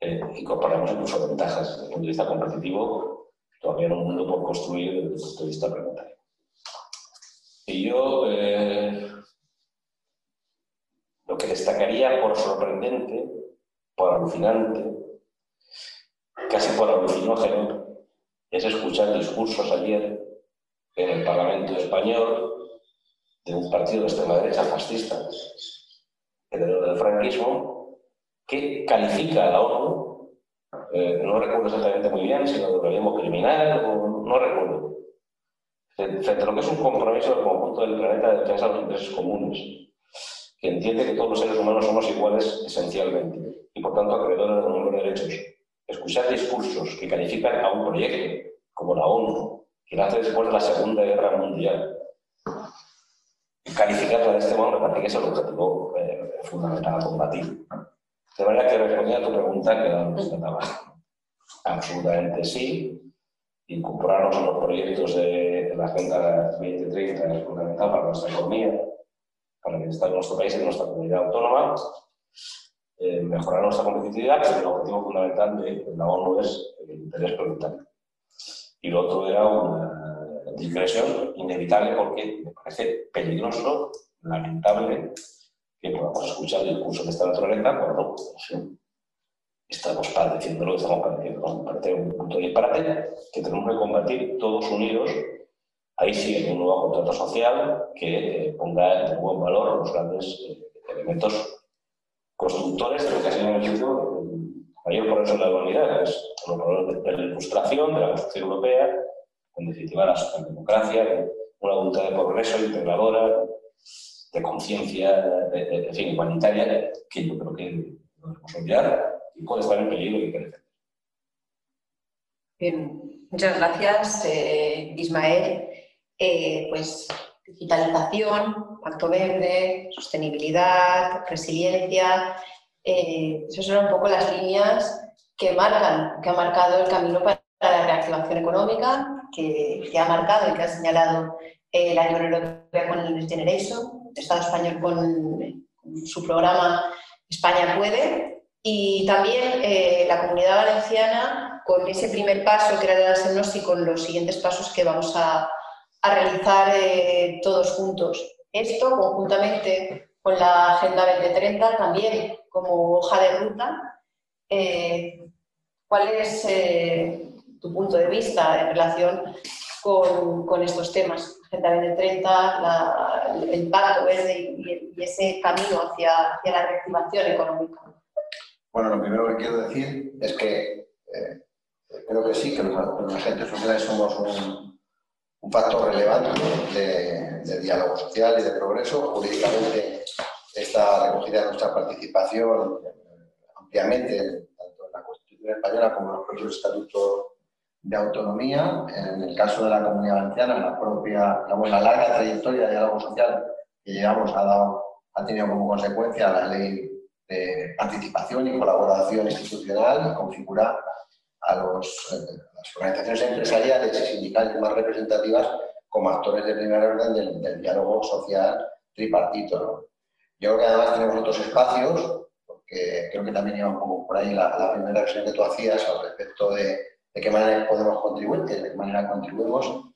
eh, incorporamos incluso ventajas desde el punto de vista competitivo, todavía en un mundo por construir desde el punto de vista planetario. Y yo eh, lo que destacaría por sorprendente, por alucinante, casi por alucinógeno, es escuchar discursos ayer en el Parlamento español de un partido de extrema derecha fascista, heredero del franquismo, que califica a la ONU, eh, no recuerdo exactamente muy bien, si lo organismo criminal, o, no recuerdo, frente a lo que es un compromiso del conjunto del planeta de defensa de los intereses comunes que entiende que todos los seres humanos somos iguales esencialmente y por tanto acreedores de los mismos derechos. Escuchar discursos que califican a un proyecto como la ONU, que nace después de la Segunda Guerra Mundial, calificarla de este modo me parece que es el objetivo eh, fundamental a combatir. De manera que respondiendo a tu pregunta, que no absolutamente sí. Incorporarnos en los proyectos de, de la Agenda 2030 es fundamental para nuestra economía para el bienestar de nuestro país y de nuestra comunidad autónoma, eh, mejorar nuestra competitividad, que el objetivo fundamental de la ONU es el interés planetario. Y lo otro era una digresión inevitable porque me parece peligroso, lamentable, que podamos escuchar el discurso de esta naturaleza cuando estamos padeciendo lo que estamos padeciendo. Me parece un punto de disparate que tenemos que combatir todos unidos Ahí sí un nuevo contrato social que eh, ponga en buen valor los grandes eh, elementos constructores de lo que ha sido el mayor progreso de la humanidad, es valores de la ilustración, de la construcción europea, en definitiva la socialdemocracia, una voluntad de progreso integradora, de conciencia, en fin, igualitaria, que yo creo que no debemos olvidar y puede estar en peligro y que. Bien, muchas gracias, eh, Ismael. Eh, pues digitalización, pacto verde, sostenibilidad, resiliencia. Eh, esas son un poco las líneas que marcan, que ha marcado el camino para la reactivación económica, que, ha marcado y que ha señalado eh, la Unión Europea con el Next Generation, el Estado español con, su programa España puede, y también la comunidad valenciana con ese primer paso que era el diagnóstico, con los siguientes pasos que vamos a, a realizar eh, todos juntos. Esto conjuntamente con la Agenda 2030 también como hoja de ruta. Eh, ¿Cuál es, eh, tu punto de vista en relación con, estos temas. Agenda 2030, el impacto verde y, ese camino hacia, la reactivación económica. Bueno, lo primero que quiero decir es que eh, creo que sí, que los, agentes sociales somos un, factor relevante de, diálogo social y de progreso. Jurídicamente está recogida nuestra participación ampliamente, tanto en la Constitución española como en los propios estatutos de autonomía. En el caso de la Comunidad Valenciana, la propia, la larga trayectoria de diálogo social que llevamos ha, dado, ha tenido como consecuencia la ley de participación y colaboración institucional, configura a, los, eh, las organizaciones empresariales y sindicales más representativas como actores de primer orden del, diálogo social tripartito. Yo creo que además tenemos otros espacios, porque creo que también iba un poco por ahí la, la primera versión que tú hacías al respecto de de qué manera podemos contribuir, de qué manera contribuimos.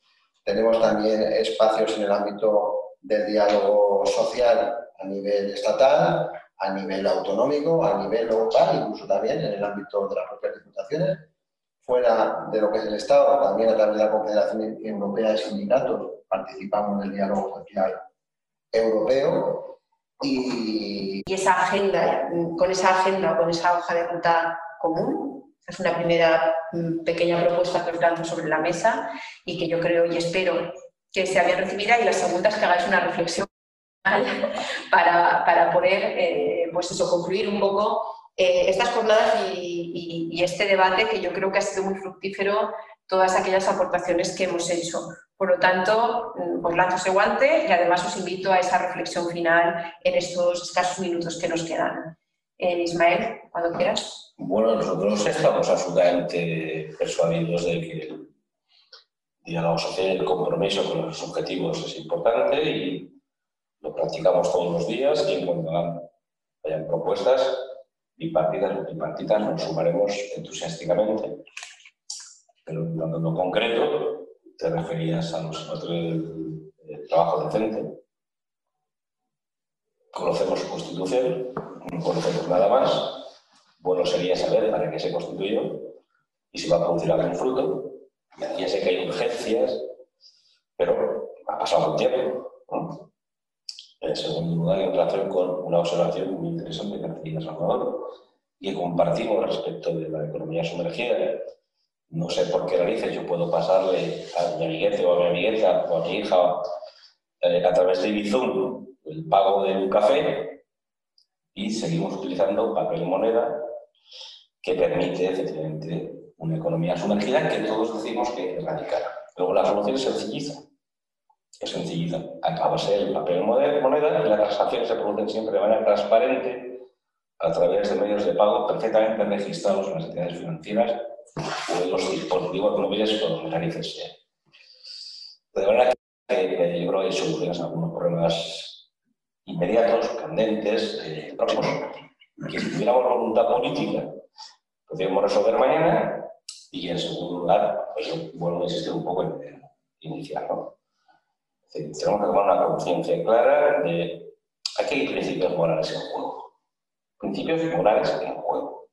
Tenemos también espacios en el ámbito del diálogo social a nivel estatal, a nivel autonómico, a nivel local, incluso también en el ámbito de las propias diputaciones. Fuera de lo que es el Estado, también a través de la Confederación Europea de Sindicatos participamos en el diálogo social europeo. Y... y esa agenda, con esa agenda, con esa hoja de ruta común, es una primera mm, pequeña propuesta que os lanzo sobre la mesa y que yo creo y espero que sea bien recibida. Y la segunda es que hagáis una reflexión para, para poder eh, pues eso, concluir un poco eh, estas jornadas y, y, este debate que yo creo que ha sido muy fructífero todas aquellas aportaciones que hemos hecho. Por lo tanto, pues lanzo ese guante y además os invito a esa reflexión final en estos escasos minutos que nos quedan. Eh, Ismael, cuando quieras. Bueno, nosotros estamos absolutamente persuadidos de que el diálogo social, el compromiso con los objetivos es importante y lo practicamos todos los días y en cuanto hayan propuestas bipartidas o tripartitas nos sumaremos entusiásticamente. Pero en lo concreto, te referías a nosotros del trabajo decente. Conocemos su constitución, no conocemos nada más. Bueno sería saber para qué se constituyó y si va a producir algún fruto. Ya sé que hay urgencias, pero ha pasado un tiempo. En segundo lugar, en relación con una observación muy interesante que hacía Salvador que compartimos respecto de la economía sumergida. No sé por qué narices yo puedo pasarle a mi amiguete o a mi amigueta o a mi hija eh, a través de Bizum el pago de un café y seguimos utilizando papel moneda que permite efectivamente una economía sumergida que todos decimos que es radical. Luego la solución es sencilliza. Es sencilliza. Acaba ser el papel moneda y las transacciones se producen siempre de manera transparente a través de medios de pago perfectamente registrados en las entidades financieras o en los dispositivos móviles con narices sea. De manera que yo creo que hay algunos problemas inmediatos, candentes, eh, próximos, que si tuviéramos voluntad política, podríamos resolver mañana y en segundo lugar, pues vuelvo a insistir un poco en iniciar. ¿no? Tenemos que tomar una conciencia clara de aquí hay principios morales en juego. Principios morales en juego.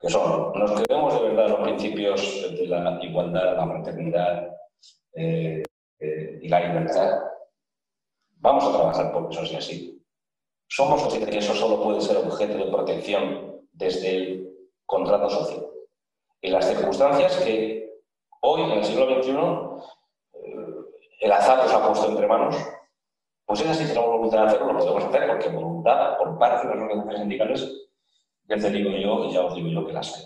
Que son, nos creemos de verdad los principios de la igualdad, la fraternidad eh, eh, y la libertad Vamos a trabajar por eso sea así. Somos conscientes que eso solo puede ser objeto de protección desde el contrato social. En las circunstancias que hoy, en el siglo XXI, el azar nos ha puesto entre manos, pues es así, tenemos voluntad de hacerlo, lo podemos hacer porque voluntad por parte de las organizaciones sindicales, ya te digo yo y ya os digo yo que las hay.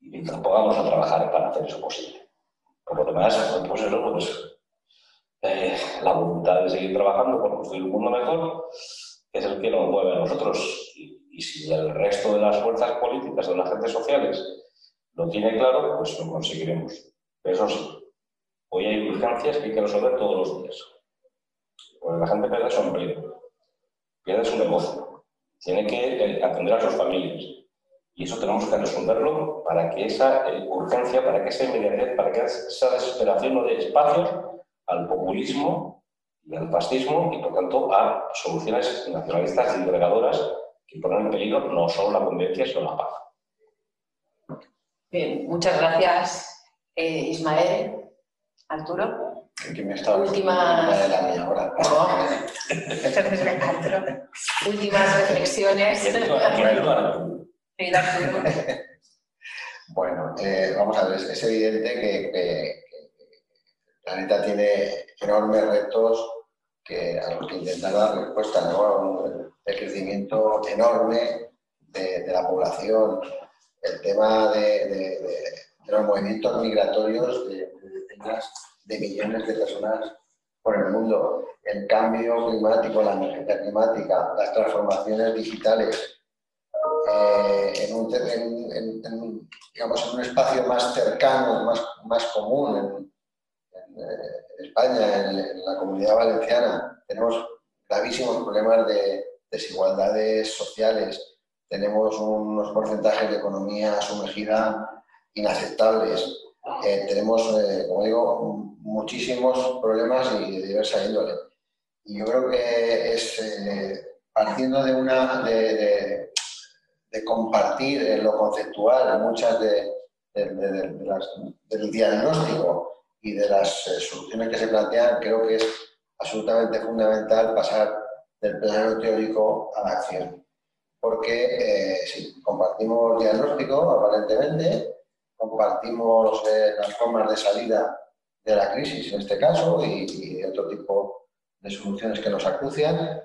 Y mientras podamos a trabajar para hacer eso posible. Por lo demás, pues eso, pues eh, la voluntad de seguir trabajando por construir un mundo mejor, es el que nos mueve a nosotros. Y, si el resto de las fuerzas políticas, de las agentes sociales, lo tiene claro, pues lo conseguiremos. Eso sí, hoy hay urgencias que hay que resolver todos los días. Porque la gente pierde su empleo, pierde su negocio, tiene que eh, atender a sus familias. Y eso tenemos que resolverlo para que esa eh, urgencia, para que esa inmediatez, para que esa desesperación no dé espacios al populismo y al fascismo y, por tanto, a soluciones nacionalistas y agregadoras que ponen en peligro no solo la convivencia, sino la paz. Bien, muchas gracias, eh, Ismael, Arturo. Últimas... Últimas reflexiones. bueno, eh, vamos a ver, es, evidente que, el planeta tiene enormes retos que, a los que intentar dar respuesta, ¿no? El crecimiento enorme de, la población, el tema de, los movimientos migratorios de, millones de personas por el mundo, el cambio climático, la emergencia climática, las transformaciones digitales, eh, en, un, digamos, en un espacio más cercano, más, más común, en, España, en, la comunidad valenciana, tenemos gravísimos problemas de desigualdades sociales, tenemos unos porcentajes de economía sumergida inaceptables, eh, tenemos, eh, como digo, muchísimos problemas y de diversa índole. Y yo creo que es eh, partiendo de una de, de, compartir lo conceptual muchas de, las, del diagnóstico y de las soluciones que se plantean, creo que es absolutamente fundamental pasar del plano teórico a la acción. Porque si compartimos diagnóstico, aparentemente, compartimos las formas de salida de la crisis en este caso y, de otro tipo de soluciones que nos acucian.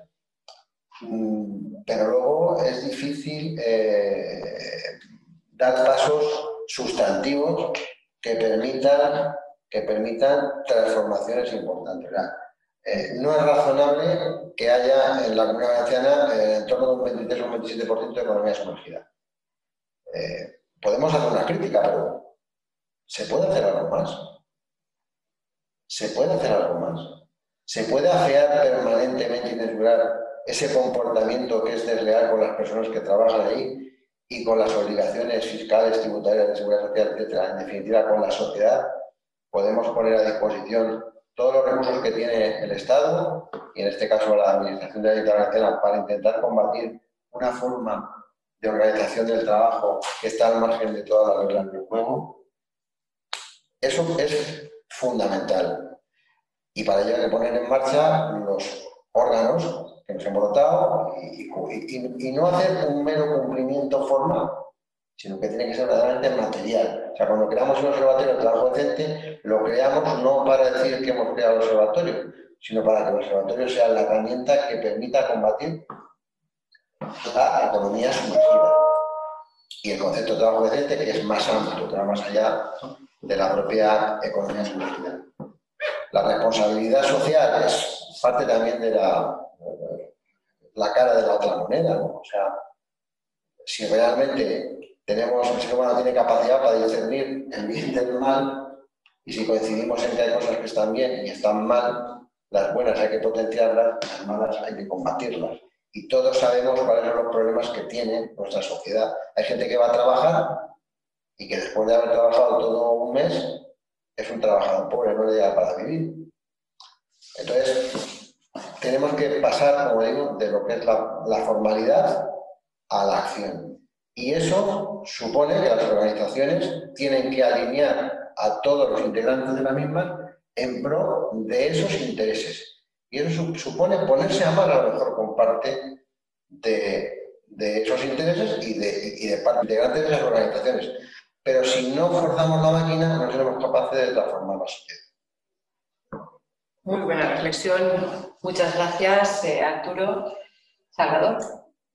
Mm, pero luego es difícil eh, dar pasos sustantivos que permitan, que permitan transformaciones importantes. Eh, no es razonable que haya en la comunidad valenciana eh, en torno de un 23 o un 27% de economía sumergida. Podemos hacer una crítica, pero ¿se puede hacer algo más? ¿Se puede hacer algo más? ¿Se puede afear permanentemente y censurar ese comportamiento que es desleal con las personas que trabajan ahí y con las obligaciones fiscales, tributarias, de seguridad social, etcétera? En definitiva, con la sociedad, podemos poner a disposición todos los recursos que tiene el Estado y en este caso la Administración de la Internacional para intentar combatir una forma de organización del trabajo que está al margen de todas las reglas del juego. Eso es fundamental. Y para ello hay que poner en marcha los órganos que nos hemos dotado y, no hacer un mero cumplimiento formal, sino que tiene que ser verdaderamente material. O sea, cuando creamos un observatorio de trabajo decente, lo creamos no para decir que hemos creado el observatorio, sino para que el observatorio sea la herramienta que permita combatir la economía sumergida. Y el concepto de trabajo decente, que es más amplio, que va más allá de la propia economía sumergida. La responsabilidad social es parte también de la, la cara de la otra moneda. O sea, si realmente tenemos, el ser humano tiene capacidad para discernir el bien del mal, y si coincidimos en que hay cosas que están bien y están mal, las buenas hay que potenciarlas, las malas hay que combatirlas. Y todos sabemos cuáles son los problemas que tiene nuestra sociedad. Hay gente que va a trabajar y que después de haber trabajado todo un mes es un trabajador pobre, no le da para vivir. Entonces, tenemos que pasar, como digo, de lo que es la, formalidad a la acción. Y eso supone que las organizaciones tienen que alinear a todos los integrantes de la misma en pro de esos intereses. Y eso supone ponerse a mano a lo mejor con parte de, esos intereses y de, y de parte integrantes de las organizaciones. Pero si no forzamos la máquina, no seremos capaces de transformar la sociedad. Muy buena reflexión. Muchas gracias, eh, Arturo. Salvador.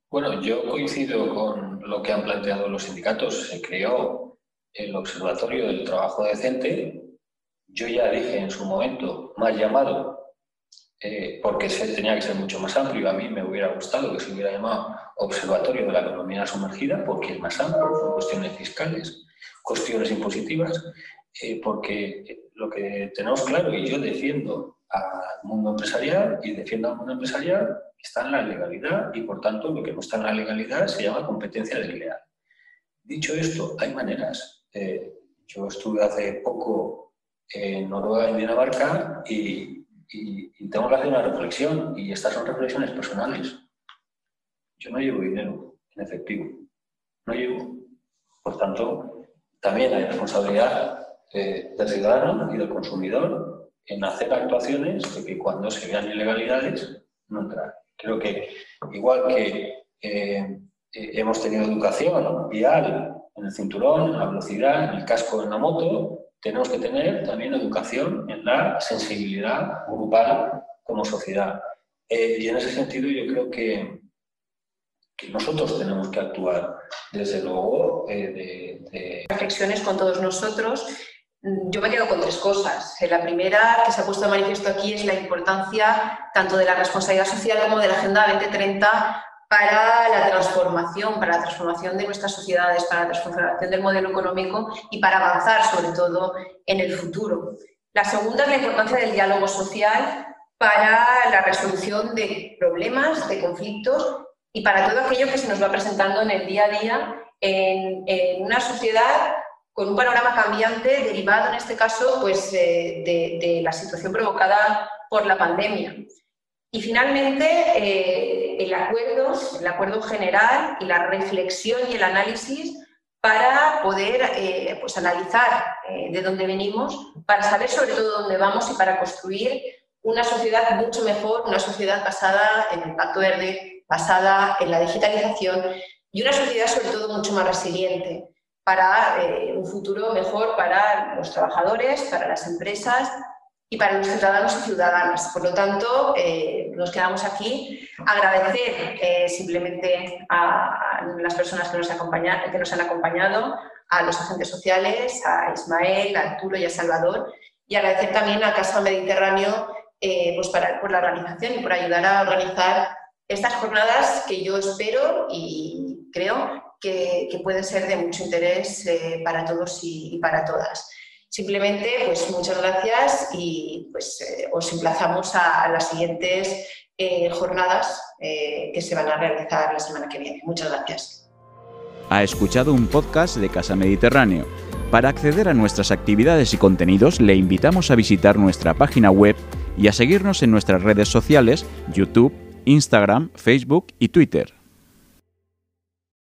Bueno, yo coincido con lo que han planteado los sindicatos. Se creó el Observatorio del Trabajo Decente. Yo ya dije en su momento, más llamado, eh, porque tenía que ser mucho más amplio. A mí me hubiera gustado que se hubiera llamado Observatorio de la Economía Sumergida, porque es más amplio, son cuestiones fiscales cuestiones impositivas, eh, porque lo que tenemos claro, y yo defiendo al mundo empresarial y defiendo al mundo empresarial, está en la legalidad y por tanto lo que no está en la legalidad se llama competencia desleal. Dicho esto, hay maneras. Eh, yo estuve hace poco en Noruega y Dinamarca y, y, tengo que hacer una reflexión y estas son reflexiones personales. Yo no llevo dinero en efectivo, no llevo. Por tanto, también hay responsabilidad eh, del ciudadano y del consumidor en hacer actuaciones de que cuando se vean ilegalidades no entrar. Creo que igual que eh, hemos tenido educación vial en el cinturón, en la velocidad, en el casco en la moto, tenemos que tener también educación en la sensibilidad grupal como sociedad. Eh, y en ese sentido yo creo que, nosotros tenemos que actuar, desde luego, eh, de, Reflexiones con todos nosotros. Yo me quedo con tres cosas. La primera que se ha puesto de manifiesto aquí es la importancia tanto de la responsabilidad social como de la Agenda 2030 para la transformación, para la transformación de nuestras sociedades, para la transformación del modelo económico y para avanzar sobre todo en el futuro. La segunda es la importancia del diálogo social para la resolución de problemas, de conflictos y para todo aquello que se nos va presentando en el día a día en, una sociedad con un panorama cambiante derivado en este caso pues, eh, de, la situación provocada por la pandemia. Y finalmente, eh, el, acuerdo, el acuerdo general y la reflexión y el análisis para poder eh, pues analizar de dónde venimos, para saber sobre todo dónde vamos y para construir una sociedad mucho mejor, una sociedad basada en el Pacto Verde, basada en la digitalización y una sociedad sobre todo mucho más resiliente para eh, un futuro mejor para los trabajadores, para las empresas y para los ciudadanos y ciudadanas. Por lo tanto, eh, nos quedamos aquí. Agradecer eh, simplemente a las personas que nos, que han acompañado, a los agentes sociales, a Ismael, a Arturo y a Salvador, y agradecer también a Casa Mediterráneo eh, pues para, por la organización y por ayudar a organizar estas jornadas que yo espero y creo que, pueden ser de mucho interés para todos y, para todas. Simplemente, pues muchas gracias y pues eh, os emplazamos a, las siguientes jornadas que se van a realizar la semana que viene. Muchas gracias. Ha escuchado un podcast de Casa Mediterráneo. Para acceder a nuestras actividades y contenidos, le invitamos a visitar nuestra página web y a seguirnos en nuestras redes sociales, YouTube, Instagram, Facebook y Twitter.